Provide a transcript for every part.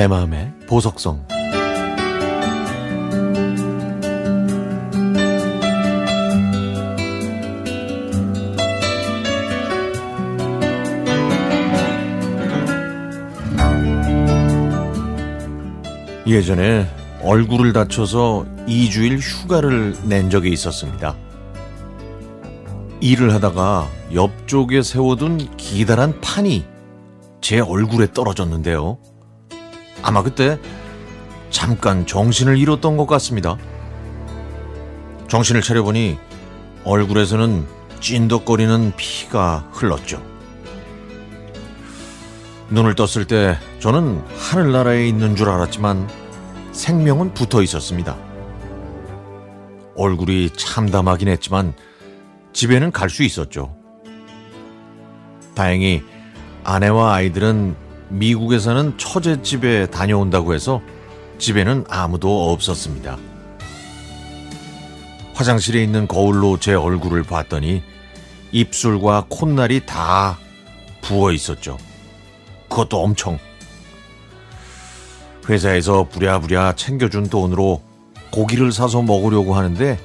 내 마음의 보석성 예전에 얼굴을 다쳐서 2주일 휴가를 낸 적이 있었습니다. 일을 하다가 옆쪽에 세워둔 기다란 판이 제 얼굴에 떨어졌는데요. 아마 그때 잠깐 정신을 잃었던 것 같습니다. 정신을 차려보니 얼굴에서는 찐덕거리는 피가 흘렀죠. 눈을 떴을 때 저는 하늘나라에 있는 줄 알았지만 생명은 붙어 있었습니다. 얼굴이 참담하긴 했지만 집에는 갈 수 있었죠. 다행히 아내와 아이들은 미국에 사는 처제집에 다녀온다고 해서 집에는 아무도 없었습니다. 화장실에 있는 거울로 제 얼굴을 봤더니 입술과 콧날이 다 부어 있었죠. 그것도 엄청. 회사에서 부랴부랴 챙겨준 돈으로 고기를 사서 먹으려고 하는데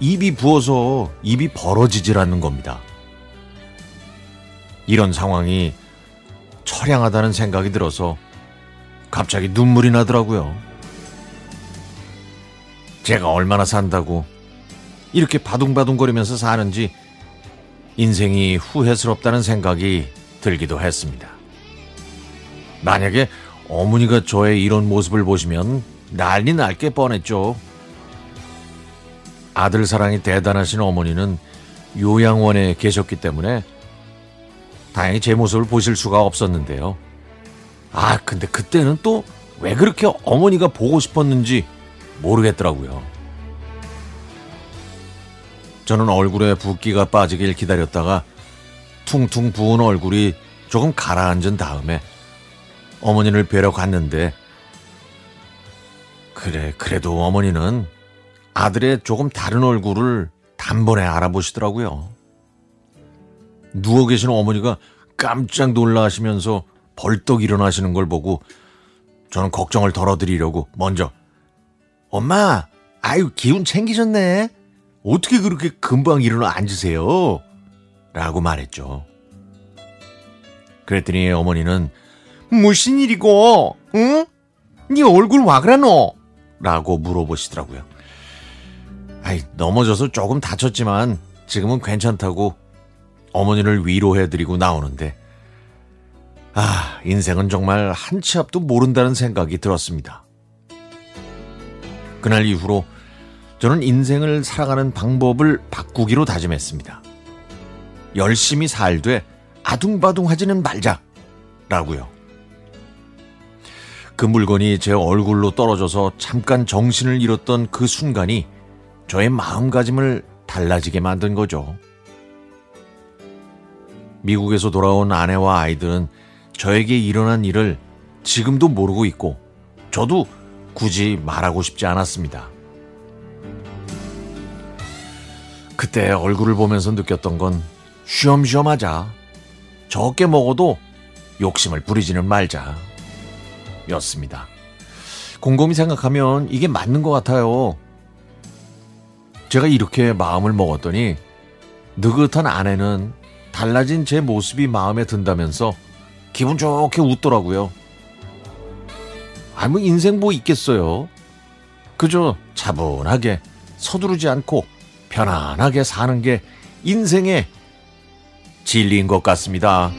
입이 부어서 입이 벌어지질 않는 겁니다. 이런 상황이 처량하다는 생각이 들어서 갑자기 눈물이 나더라고요. 제가 얼마나 산다고 이렇게 바둥바둥거리면서 사는지 인생이 후회스럽다는 생각이 들기도 했습니다. 만약에 어머니가 저의 이런 모습을 보시면 난리 날 게 뻔했죠. 아들 사랑이 대단하신 어머니는 요양원에 계셨기 때문에 다행히 제 모습을 보실 수가 없었는데요. 아, 근데 그때는 또 왜 그렇게 어머니가 보고 싶었는지 모르겠더라고요. 저는 얼굴에 붓기가 빠지길 기다렸다가 퉁퉁 부은 얼굴이 조금 가라앉은 다음에 어머니를 뵈러 갔는데 그래 그래도 어머니는 아들의 조금 다른 얼굴을 단번에 알아보시더라고요. 누워 계신 어머니가 깜짝 놀라시면서 벌떡 일어나시는 걸 보고 저는 걱정을 덜어드리려고 먼저 엄마 아유 기운 챙기셨네 어떻게 그렇게 금방 일어나 앉으세요 라고 말했죠. 그랬더니 어머니는 무슨 일이고, 응? 네 얼굴 와 그러노? 라고 물어보시더라고요. 아이, 넘어져서 조금 다쳤지만 지금은 괜찮다고 어머니를 위로해드리고 나오는데, 아, 인생은 정말 한 치 앞도 모른다는 생각이 들었습니다. 그날 이후로 저는 인생을 살아가는 방법을 바꾸기로 다짐했습니다. 열심히 살되 아둥바둥 하지는 말자. 라고요. 그 물건이 제 얼굴로 떨어져서 잠깐 정신을 잃었던 그 순간이 저의 마음가짐을 달라지게 만든 거죠. 미국에서 돌아온 아내와 아이들은 저에게 일어난 일을 지금도 모르고 있고 저도 굳이 말하고 싶지 않았습니다. 그때 얼굴을 보면서 느꼈던 건 쉬엄쉬엄 하자. 적게 먹어도 욕심을 부리지는 말자. 였습니다. 곰곰이 생각하면 이게 맞는 것 같아요. 제가 이렇게 마음을 먹었더니 느긋한 아내는 달라진 제 모습이 마음에 든다면서 기분 좋게 웃더라고요. 아, 뭐 인생 뭐 있겠어요. 그저 차분하게 서두르지 않고 편안하게 사는 게 인생의 진리인 것 같습니다.